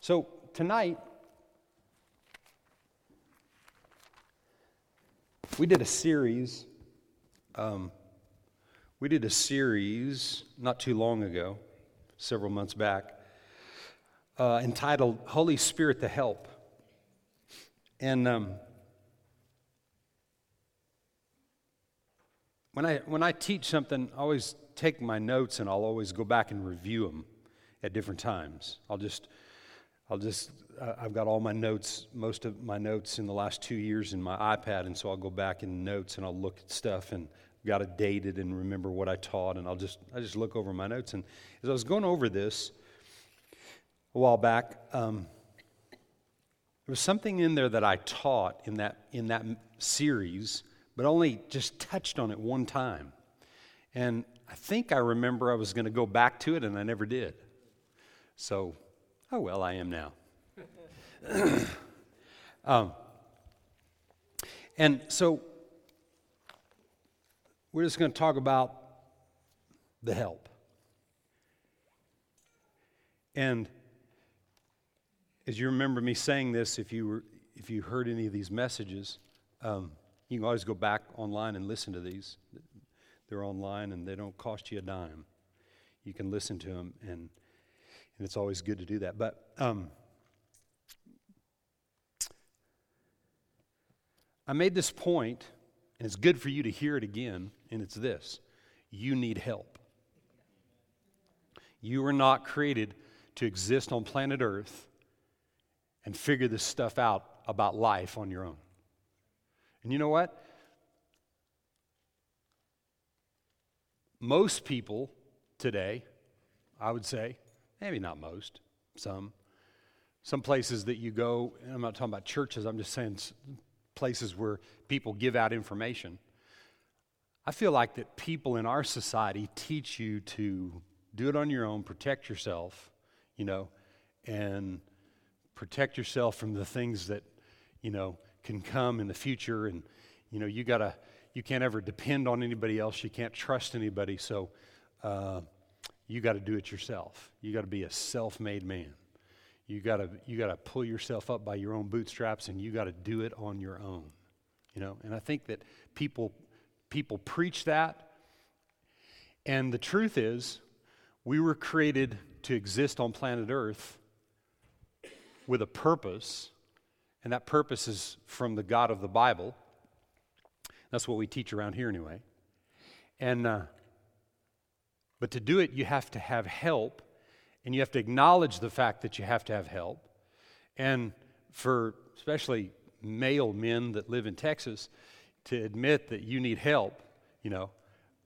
So tonight, we did a series. Um, we did a series not too long ago, several months back, uh, entitled Holy Spirit the Help. And um, when, I, when I teach something, I always take my notes and I'll always go back and review them at different times. I'll just, I'll just, I've got all my notes, most of my notes in the last two years in my iPad, and so I'll go back in notes and I'll look at stuff and got it dated and remember what I taught, and I'll just, I just look over my notes. And as I was going over this a while back, um, there was something in there that I taught in that in that series, but only just touched on it one time. And I think I remember I was going to go back to it, and I never did. So, oh well, I am now. um, and so, we're just going to talk about the help. And as you remember me saying this, if you, were, if you heard any of these messages, um, you can always go back online and listen to these. They're online and they don't cost you a dime. You can listen to them, and, and it's always good to do that. But um, I made this point, and it's good for you to hear it again, and it's this you need help. You were not created to exist on planet Earth and figure this stuff out about life on your own. And you know what? Most people today, I would say, maybe not most, some, some places that you go, and I'm not talking about churches, I'm just saying places where people give out information. I feel like that people in our society teach you to do it on your own, protect yourself, you know, and protect yourself from the things that, you know, can come in the future and you know, you gotta you can't ever depend on anybody else. You can't trust anybody. So uh, you got to do it yourself. You got to be a self-made man. You got to you got to pull yourself up by your own bootstraps, and you got to do it on your own. You know, and I think that people people preach that, and the truth is, we were created to exist on planet Earth with a purpose, and that purpose is from the God of the Bible. That's what we teach around here, anyway. And, uh, but to do it, you have to have help, and you have to acknowledge the fact that you have to have help. And for especially male men that live in Texas, to admit that you need help, you know,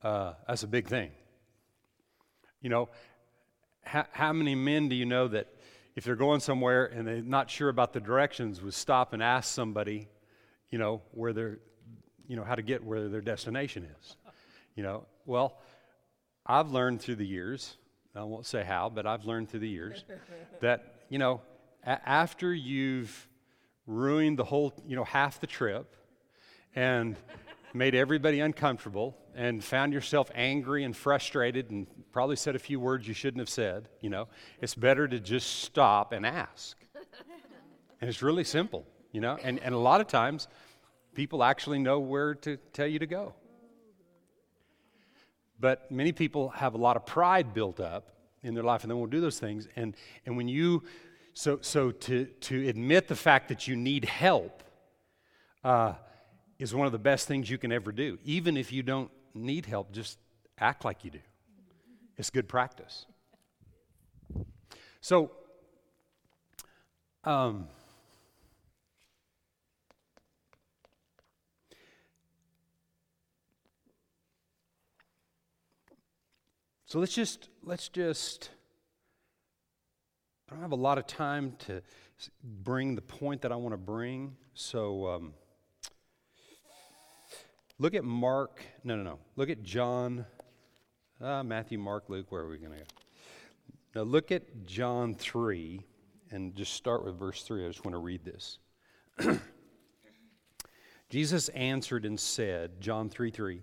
uh, that's a big thing. You know, how, how many men do you know that if they're going somewhere and they're not sure about the directions, would stop and ask somebody, you know, where they're, you know, how to get where their destination is. You know, well, I've learned through the years, I won't say how, but I've learned through the years that, you know, a- after you've ruined the whole, you know, half the trip and made everybody uncomfortable and found yourself angry and frustrated and probably said a few words you shouldn't have said, you know, it's better to just stop and ask. And it's really simple, you know, and, and a lot of times people actually know where to tell you to go. But many people have a lot of pride built up in their life and they won't do those things. And, and when you, so, so to, to admit the fact that you need help uh, is one of the best things you can ever do. Even if you don't need help, just act like you do. It's good practice. So, um, So let's just let's just I don't have a lot of time to bring the point that I want to bring. So um, look at Mark. No, no, no. Look at John, uh, Matthew, Mark, Luke. Where are we going to go? Now look at John 3 and just start with verse 3. I just want to read this. Jesus answered and said, John 3 3.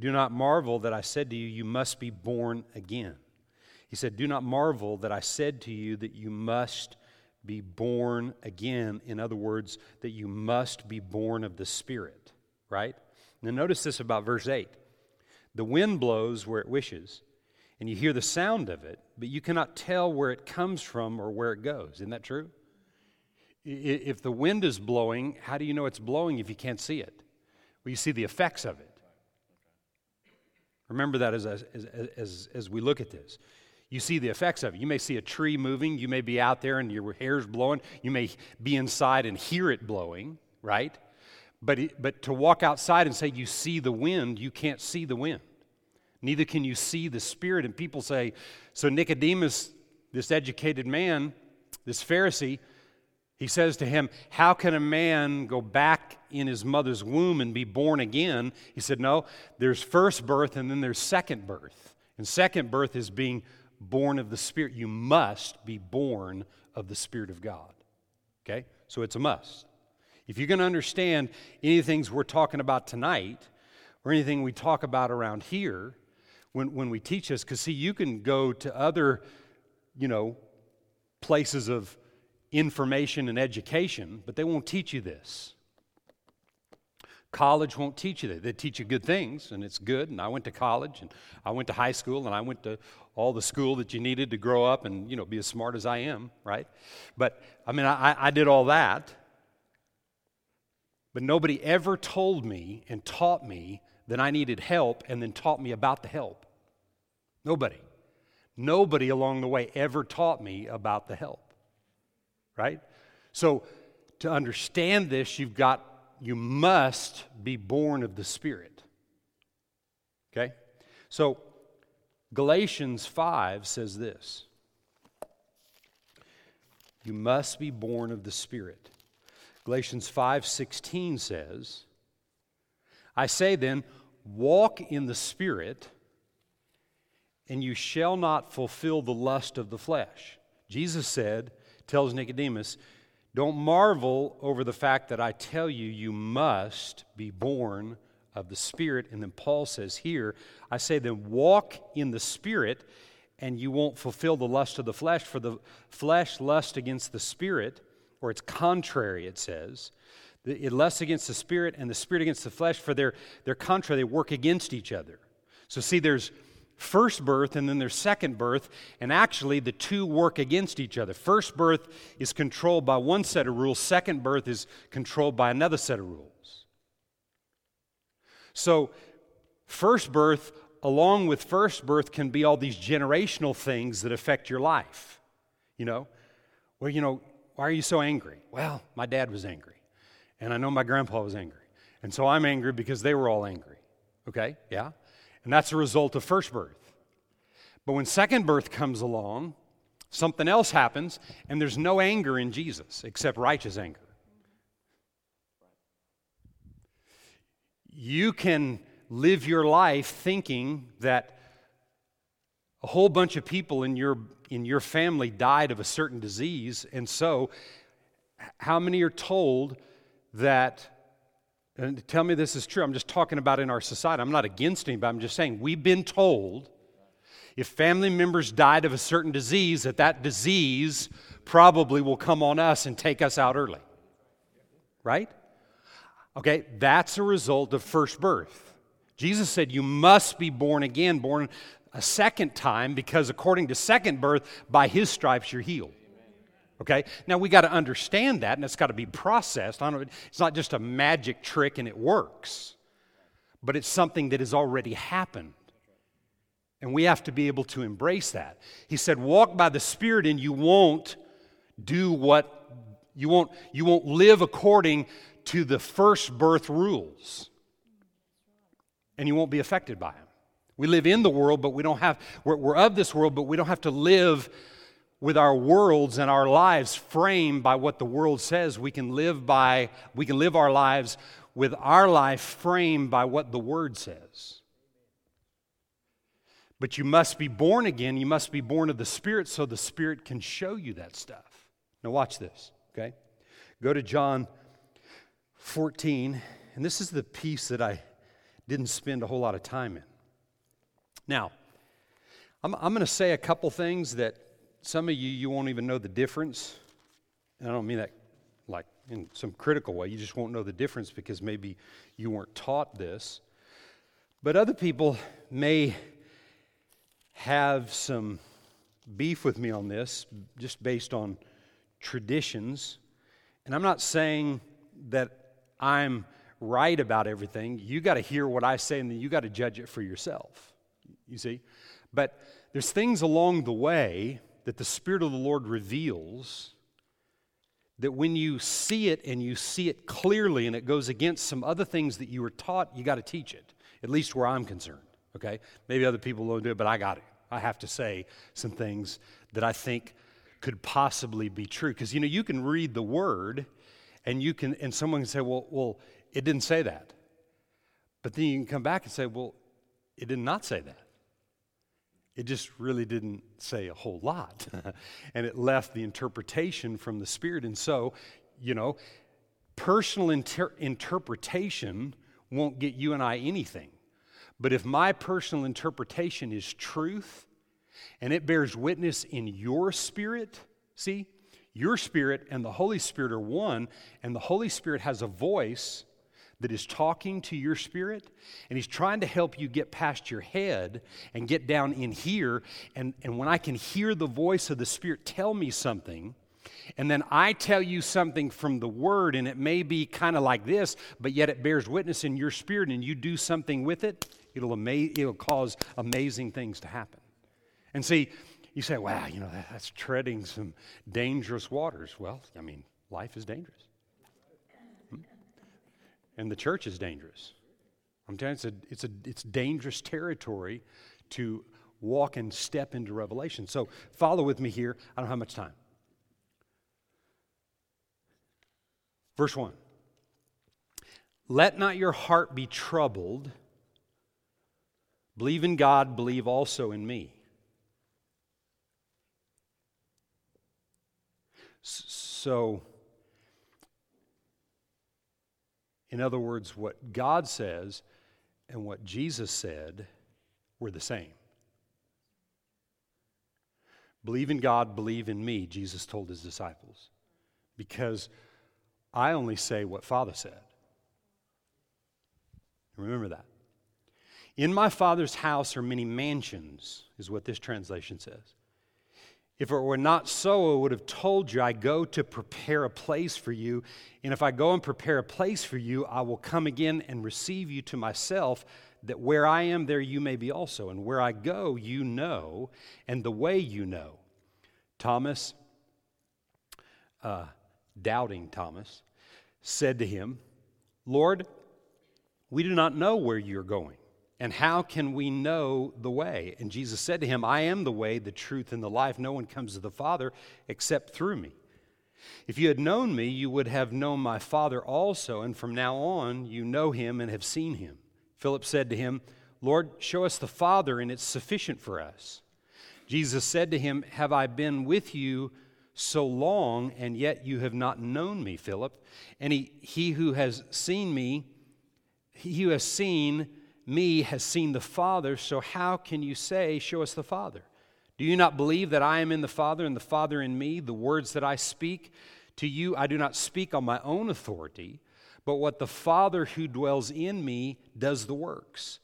Do not marvel that I said to you, You must be born again. He said, Do not marvel that I said to you that you must be born again. In other words, that you must be born of the Spirit, right? Now, notice this about verse 8 the wind blows where it wishes, and you hear the sound of it, but you cannot tell where it comes from or where it goes. Isn't that true? If the wind is blowing, how do you know it's blowing if you can't see it? Well, you see the effects of it. Remember that as, as, as, as we look at this. You see the effects of it. You may see a tree moving. You may be out there and your hair's blowing. You may be inside and hear it blowing, right? But, it, but to walk outside and say you see the wind, you can't see the wind. Neither can you see the Spirit. And people say, so Nicodemus, this educated man, this Pharisee, he says to him, How can a man go back in his mother's womb and be born again? He said, No, there's first birth and then there's second birth. And second birth is being born of the Spirit. You must be born of the Spirit of God. Okay? So it's a must. If you're going to understand anything we're talking about tonight or anything we talk about around here when, when we teach this, because see, you can go to other, you know, places of information and education, but they won't teach you this. College won't teach you that. They teach you good things, and it's good. And I went to college, and I went to high school, and I went to all the school that you needed to grow up and you know be as smart as I am, right? But I mean, I, I did all that, but nobody ever told me and taught me that I needed help, and then taught me about the help. Nobody, nobody along the way ever taught me about the help right? So to understand this, you've got, you must be born of the Spirit. Okay? So Galatians 5 says this You must be born of the Spirit. Galatians 5:16 says, I say then, walk in the Spirit, and you shall not fulfill the lust of the flesh. Jesus said, tells Nicodemus, Don't marvel over the fact that I tell you, you must be born of the Spirit. And then Paul says here, I say, then walk in the Spirit, and you won't fulfill the lust of the flesh, for the flesh lusts against the Spirit, or it's contrary, it says. It lusts against the Spirit, and the Spirit against the flesh, for they're, they're contrary, they work against each other. So, see, there's first birth and then there's second birth, and actually the two work against each other. First birth is controlled by one set of rules, second birth is controlled by another set of rules. So, first birth, along with first birth, can be all these generational things that affect your life. You know, well, you know, why are you so angry? Well, my dad was angry, and I know my grandpa was angry, and so I'm angry because they were all angry. Okay, yeah? And that's a result of first birth. But when second birth comes along, something else happens, and there's no anger in Jesus except righteous anger. You can live your life thinking that a whole bunch of people in your, in your family died of a certain disease, and so how many are told that and tell me this is true. I'm just talking about in our society. I'm not against anybody. I'm just saying we've been told if family members died of a certain disease, that that disease probably will come on us and take us out early. Right? Okay, that's a result of first birth. Jesus said you must be born again, born a second time, because according to second birth, by his stripes you're healed. Okay? Now we got to understand that and it's got to be processed. it's not just a magic trick and it works, but it's something that has already happened. And we have to be able to embrace that. He said, Walk by the Spirit and you won't do what you won't, you won't live according to the first birth rules. And you won't be affected by them. We live in the world, but we don't have, we're, we're of this world, but we don't have to live with our worlds and our lives framed by what the world says. We can live by, we can live our lives with our life framed by what the Word says. But you must be born again. You must be born of the Spirit so the Spirit can show you that stuff. Now, watch this, okay? Go to John 14, and this is the piece that I didn't spend a whole lot of time in. Now, I'm, I'm going to say a couple things that some of you, you won't even know the difference. And I don't mean that like in some critical way. You just won't know the difference because maybe you weren't taught this. But other people may have some beef with me on this just based on traditions. And I'm not saying that I'm right about everything. You got to hear what I say and then you got to judge it for yourself. You see? But there's things along the way that the Spirit of the Lord reveals that when you see it and you see it clearly and it goes against some other things that you were taught, you got to teach it, at least where I'm concerned. Okay? Maybe other people don't do it, but I got it. I have to say some things that I think could possibly be true. Because, you know, you can read the word and you can, and someone can say, well, well, it didn't say that. But then you can come back and say, well, it did not say that. It just really didn't say a whole lot. and it left the interpretation from the Spirit. And so, you know, personal inter- interpretation won't get you and I anything. But if my personal interpretation is truth and it bears witness in your spirit, see, your spirit and the Holy Spirit are one, and the Holy Spirit has a voice that is talking to your spirit, and He's trying to help you get past your head and get down in here. And, and when I can hear the voice of the Spirit tell me something, and then I tell you something from the Word, and it may be kind of like this, but yet it bears witness in your spirit, and you do something with it, it'll, ama- it'll cause amazing things to happen. And see, you say, wow, you know, that, that's treading some dangerous waters. Well, I mean, life is dangerous and the church is dangerous. I'm telling you, it's, a, it's, a, it's dangerous territory to walk and step into revelation. So follow with me here. I don't have much time. Verse 1 Let not your heart be troubled. Believe in God, believe also in me. So, In other words, what God says and what Jesus said were the same. Believe in God, believe in me, Jesus told his disciples, because I only say what Father said. Remember that. In my Father's house are many mansions, is what this translation says. If it were not so, I would have told you, I go to prepare a place for you. And if I go and prepare a place for you, I will come again and receive you to myself, that where I am, there you may be also. And where I go, you know, and the way you know. Thomas, uh, doubting Thomas, said to him, Lord, we do not know where you're going. And how can we know the way? And Jesus said to him, I am the way, the truth, and the life. No one comes to the Father except through me. If you had known me, you would have known my Father also, and from now on you know him and have seen him. Philip said to him, Lord, show us the Father, and it's sufficient for us. Jesus said to him, Have I been with you so long, and yet you have not known me, Philip? And he, he who has seen me, he who has seen me has seen the Father, so how can you say, Show us the Father? Do you not believe that I am in the Father and the Father in me? The words that I speak to you, I do not speak on my own authority, but what the Father who dwells in me does the works.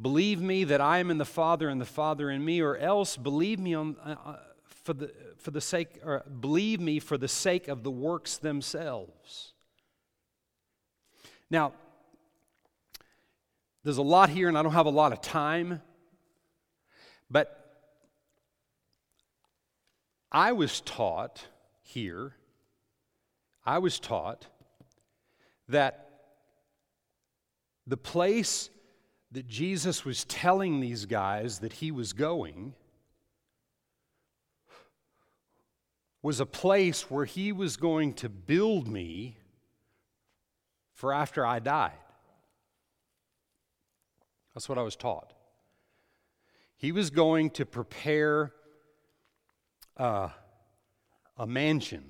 Believe me that I am in the Father and the Father in me, or else believe me on, uh, uh for, the, for the sake, or believe me for the sake of the works themselves. Now, there's a lot here, and I don't have a lot of time, but I was taught here, I was taught that the place that Jesus was telling these guys that he was going was a place where he was going to build me for after I died. That's what I was taught. He was going to prepare uh, a mansion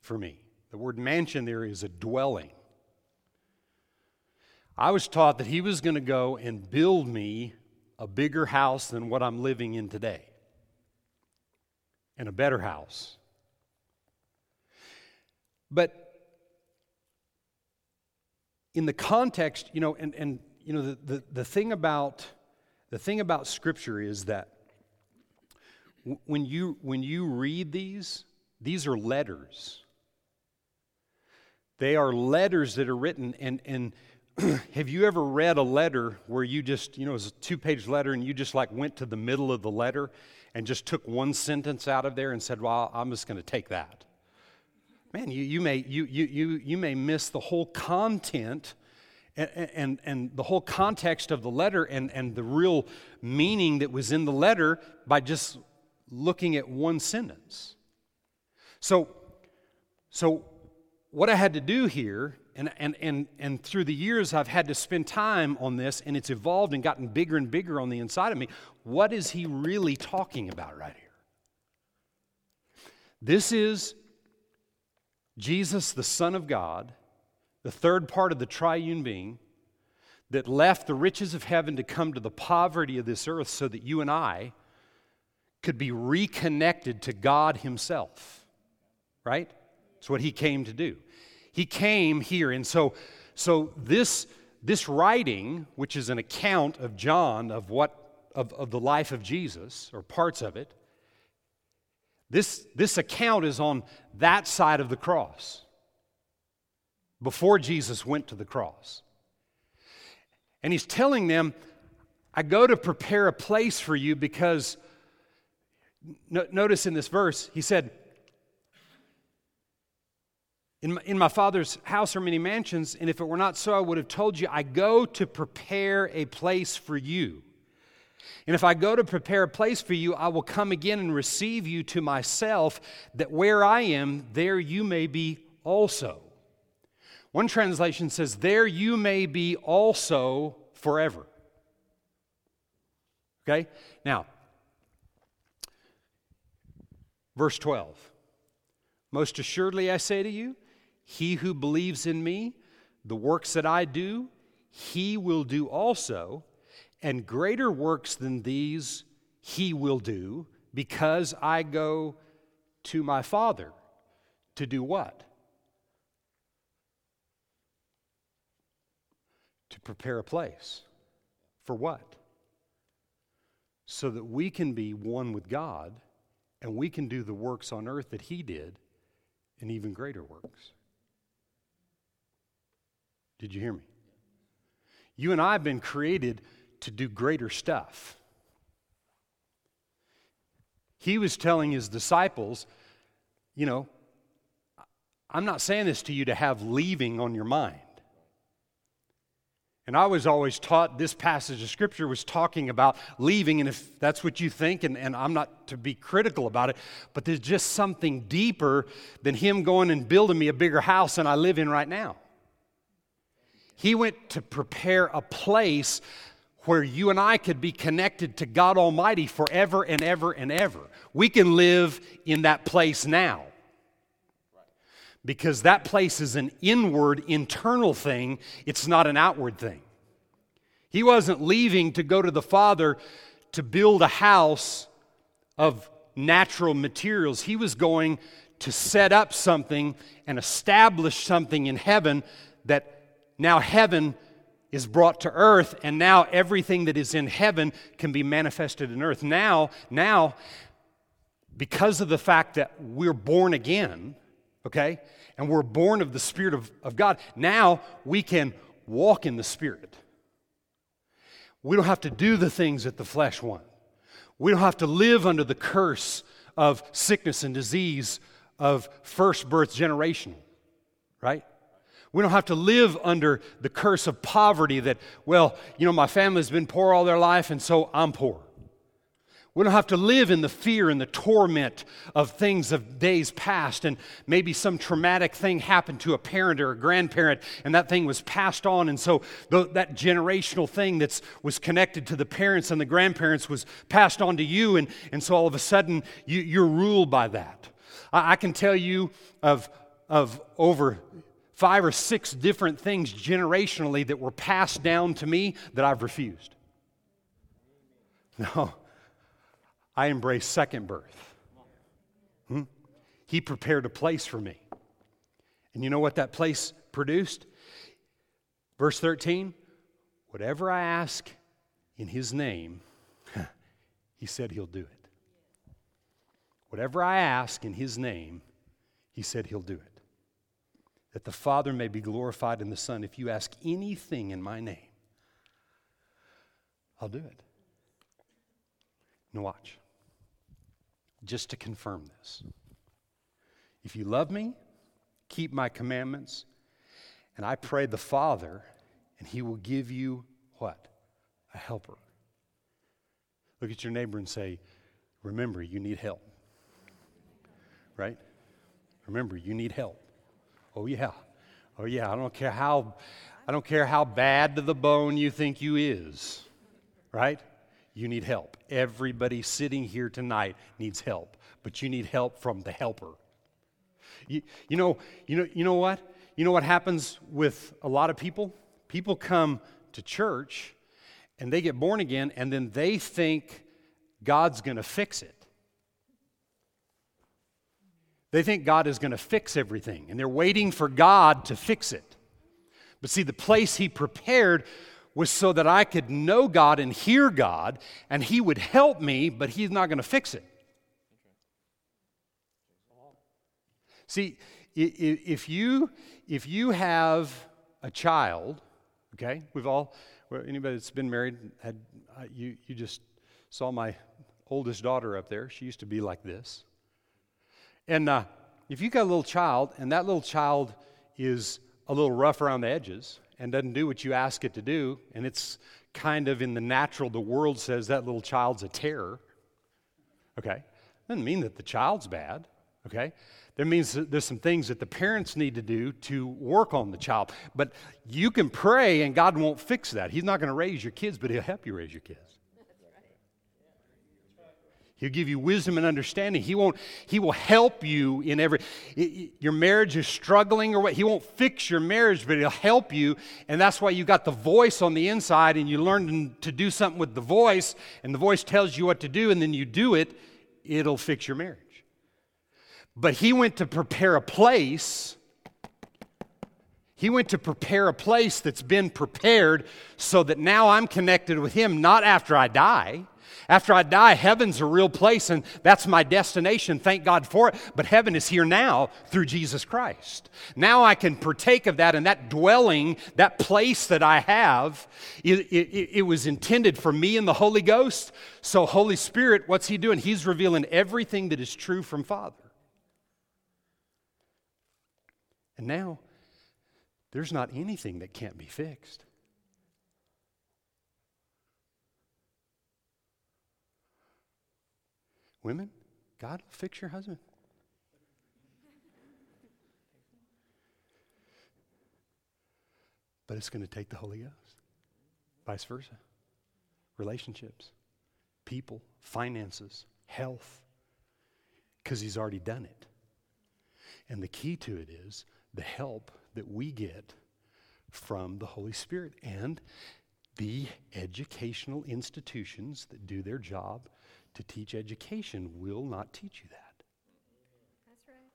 for me. The word mansion there is a dwelling. I was taught that he was going to go and build me a bigger house than what I'm living in today, and a better house. But in the context, you know, and, and you know, the, the, the thing about the thing about scripture is that when you when you read these, these are letters. They are letters that are written, and and have you ever read a letter where you just, you know, it's a two page letter and you just like went to the middle of the letter and just took one sentence out of there and said, Well, I'm just going to take that? Man, you, you, may, you, you, you, you may miss the whole content and, and, and the whole context of the letter and, and the real meaning that was in the letter by just looking at one sentence. So, so what I had to do here and, and, and, and through the years, I've had to spend time on this, and it's evolved and gotten bigger and bigger on the inside of me. What is he really talking about right here? This is Jesus, the Son of God, the third part of the triune being, that left the riches of heaven to come to the poverty of this earth so that you and I could be reconnected to God Himself. Right? That's what He came to do. He came here. And so, so this, this writing, which is an account of John of what of, of the life of Jesus, or parts of it, this, this account is on that side of the cross, before Jesus went to the cross. And he's telling them, I go to prepare a place for you because, no, notice in this verse, he said, in my, in my Father's house are many mansions, and if it were not so, I would have told you, I go to prepare a place for you. And if I go to prepare a place for you, I will come again and receive you to myself, that where I am, there you may be also. One translation says, There you may be also forever. Okay? Now, verse 12. Most assuredly I say to you, he who believes in me, the works that I do, he will do also, and greater works than these he will do, because I go to my Father. To do what? To prepare a place. For what? So that we can be one with God and we can do the works on earth that He did and even greater works. Did you hear me? You and I have been created to do greater stuff. He was telling his disciples, you know, I'm not saying this to you to have leaving on your mind. And I was always taught this passage of Scripture was talking about leaving, and if that's what you think, and, and I'm not to be critical about it, but there's just something deeper than Him going and building me a bigger house than I live in right now. He went to prepare a place where you and I could be connected to God Almighty forever and ever and ever. We can live in that place now. Because that place is an inward, internal thing, it's not an outward thing. He wasn't leaving to go to the Father to build a house of natural materials. He was going to set up something and establish something in heaven that now heaven is brought to earth, and now everything that is in heaven can be manifested in earth. Now, now, because of the fact that we're born again, okay, and we're born of the Spirit of, of God, now we can walk in the Spirit. We don't have to do the things that the flesh wants. We don't have to live under the curse of sickness and disease of first birth generation, right? We don't have to live under the curse of poverty that, well, you know, my family's been poor all their life and so I'm poor. We don't have to live in the fear and the torment of things of days past, and maybe some traumatic thing happened to a parent or a grandparent, and that thing was passed on. And so that generational thing that was connected to the parents and the grandparents was passed on to you, and, and so all of a sudden you, you're ruled by that. I, I can tell you of, of over five or six different things generationally that were passed down to me that I've refused. No. I embrace second birth. Hmm? He prepared a place for me. And you know what that place produced? Verse 13 whatever I ask in his name, he said he'll do it. Whatever I ask in his name, he said he'll do it. That the Father may be glorified in the Son. If you ask anything in my name, I'll do it. Now, watch just to confirm this. If you love me, keep my commandments, and I pray the Father, and he will give you what? A helper. Look at your neighbor and say, Remember, you need help. Right? Remember, you need help. Oh, yeah. Oh, yeah. I don't care how. I don't care how bad to the bone you think you is, right? You need help. Everybody sitting here tonight needs help, but you need help from the helper. You, you, know, you, know, you know what? You know what happens with a lot of people? People come to church and they get born again and then they think God's going to fix it. They think God is going to fix everything and they're waiting for God to fix it. But see, the place He prepared was so that I could know God and hear God, and He would help me, but He's not going to fix it. See, if you, if you have a child, okay, we've all, anybody that's been married, had, uh, you, you just saw my oldest daughter up there. She used to be like this. And uh, if you got a little child, and that little child is a little rough around the edges, and doesn't do what you ask it to do, and it's kind of in the natural, the world says that little child's a terror. Okay? Doesn't mean that the child's bad. Okay? That means that there's some things that the parents need to do to work on the child. But you can pray and God won't fix that. He's not going to raise your kids, but He'll help you raise your kids. He'll give you wisdom and understanding. He won't, he will help you in every, your marriage is struggling or what. He won't fix your marriage, but he'll help you. And that's why you got the voice on the inside and you learn to do something with the voice and the voice tells you what to do and then you do it, it'll fix your marriage. But he went to prepare a place. He went to prepare a place that's been prepared so that now I'm connected with him, not after I die after I die, heaven's a real place and that's my destination. Thank God for it. But heaven is here now through Jesus Christ. Now I can partake of that and that dwelling, that place that I have, it, it, it was intended for me and the Holy Ghost. So, Holy Spirit, what's He doing? He's revealing everything that is true from Father. And now, there's not anything that can't be fixed. Women, God will fix your husband. But it's going to take the Holy Ghost. Vice versa. Relationships, people, finances, health, because He's already done it. And the key to it is the help that we get from the Holy Spirit and the educational institutions that do their job to teach education will not teach you that. That's right.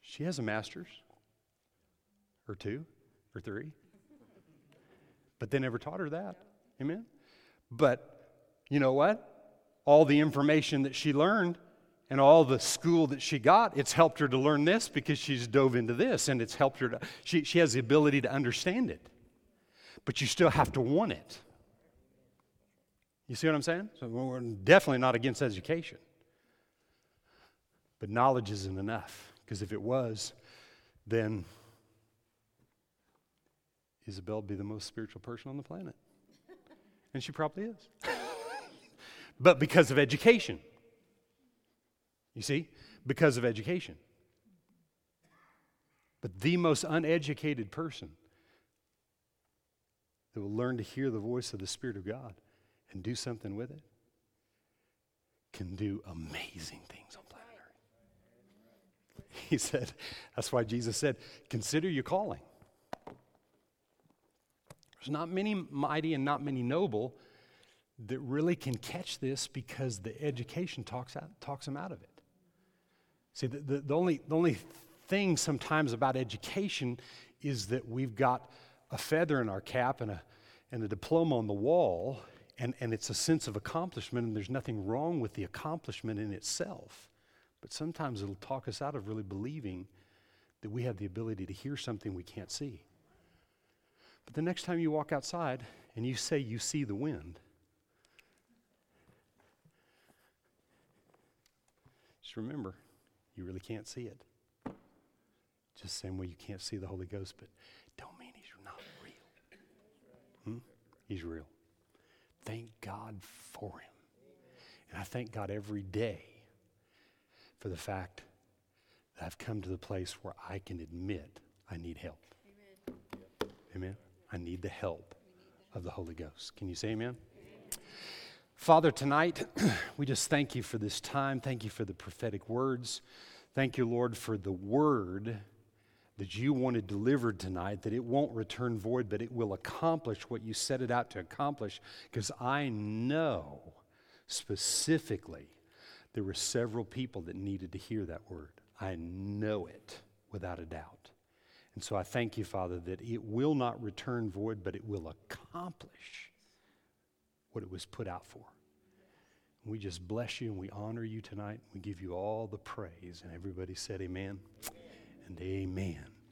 She has a master's or two or three, but they never taught her that. Amen? But you know what? All the information that she learned and all the school that she got, it's helped her to learn this because she's dove into this and it's helped her to, she, she has the ability to understand it. But you still have to want it. You see what I'm saying? So we're definitely not against education. But knowledge isn't enough, because if it was, then Isabel would be the most spiritual person on the planet. And she probably is. but because of education. You see? Because of education. But the most uneducated person that will learn to hear the voice of the Spirit of God and do something with it can do amazing things on planet Earth. He said, that's why Jesus said, consider your calling. There's not many mighty and not many noble that really can catch this because the education talks, out, talks them out of it. See, the, the, the, only, the only thing sometimes about education is that we've got a feather in our cap and a, and a diploma on the wall, and, and it's a sense of accomplishment, and there's nothing wrong with the accomplishment in itself. But sometimes it'll talk us out of really believing that we have the ability to hear something we can't see. But the next time you walk outside and you say you see the wind, just remember, you really can't see it. Just the same way you can't see the Holy Ghost, but don't mean he's not real. Hmm? He's real. Thank God for him. And I thank God every day for the fact that I've come to the place where I can admit I need help. Amen. Amen. I need the help of the Holy Ghost. Can you say amen? Father, tonight we just thank you for this time. Thank you for the prophetic words. Thank you, Lord, for the word that you wanted delivered tonight, that it won't return void, but it will accomplish what you set it out to accomplish. Because I know specifically there were several people that needed to hear that word. I know it without a doubt. And so I thank you, Father, that it will not return void, but it will accomplish what it was put out for. We just bless you and we honor you tonight. We give you all the praise. And everybody said, Amen, amen. and Amen.